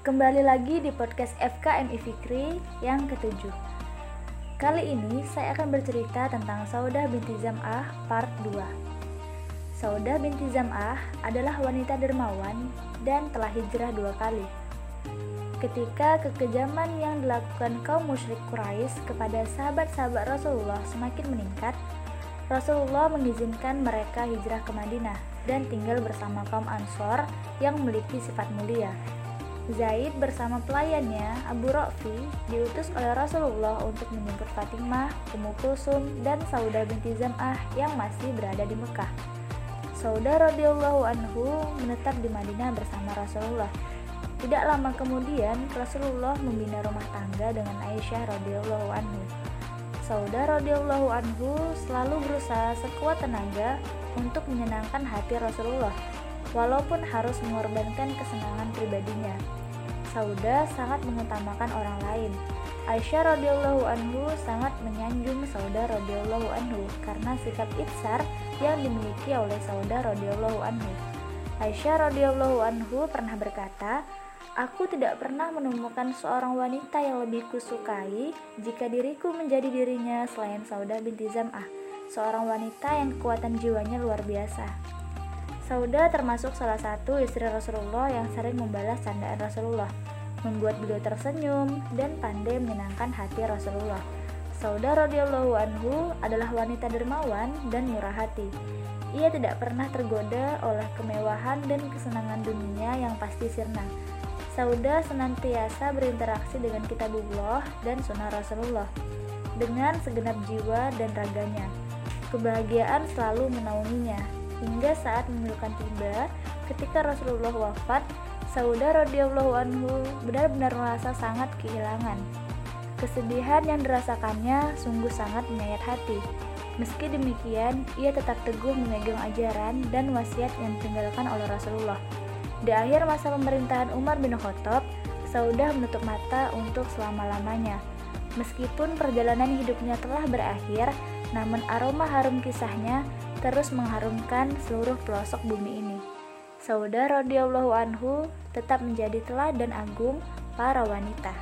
Kembali lagi di podcast FKMI Fikri yang ketujuh. Kali ini saya akan bercerita tentang Saudah binti Zam'ah part 2. Saudah binti Zam'ah adalah wanita dermawan dan telah hijrah dua kali. Ketika kekejaman yang dilakukan kaum musyrik Quraisy kepada sahabat-sahabat Rasulullah semakin meningkat, Rasulullah mengizinkan mereka hijrah ke Madinah dan tinggal bersama kaum Ansor yang memiliki sifat mulia. Zaid bersama pelayannya Abu Rafi diutus oleh Rasulullah untuk menjemput Fatimah, Ummu Kulsum, dan Saudah binti Zam'ah yang masih berada di Mekah. Saudah radhiyallahu anhu menetap di Madinah bersama Rasulullah. Tidak lama kemudian Rasulullah membina rumah tangga dengan Aisyah radhiyallahu anhu. Sauda radhiyallahu anhu selalu berusaha sekuat tenaga untuk menyenangkan hati Rasulullah, walaupun harus mengorbankan kesenangan pribadinya. Sauda sangat mengutamakan orang lain. Aisyah radhiyallahu anhu sangat menyanjung Sauda radhiyallahu anhu karena sikap itsar yang dimiliki oleh Sauda radhiyallahu anhu. Aisyah radhiyallahu anhu pernah berkata, Aku tidak pernah menemukan seorang wanita yang lebih kusukai jika diriku menjadi dirinya selain Sauda binti Zam'ah, seorang wanita yang kekuatan jiwanya luar biasa. Sauda termasuk salah satu istri Rasulullah yang sering membalas candaan Rasulullah, membuat beliau tersenyum dan pandai menyenangkan hati Rasulullah. Sauda radhiyallahu anhu adalah wanita dermawan dan murah hati. Ia tidak pernah tergoda oleh kemewahan dan kesenangan dunia yang pasti sirna Sauda senantiasa berinteraksi dengan kitabullah dan sunnah Rasulullah dengan segenap jiwa dan raganya. Kebahagiaan selalu menaunginya hingga saat memilukan tiba ketika Rasulullah wafat, Sauda radhiyallahu anhu benar-benar merasa sangat kehilangan. Kesedihan yang dirasakannya sungguh sangat menyayat hati. Meski demikian, ia tetap teguh memegang ajaran dan wasiat yang ditinggalkan oleh Rasulullah. Di akhir masa pemerintahan Umar bin Khattab, Saudah menutup mata untuk selama-lamanya. Meskipun perjalanan hidupnya telah berakhir, namun aroma harum kisahnya terus mengharumkan seluruh pelosok bumi ini. Saudah radhiyallahu anhu tetap menjadi teladan agung para wanita.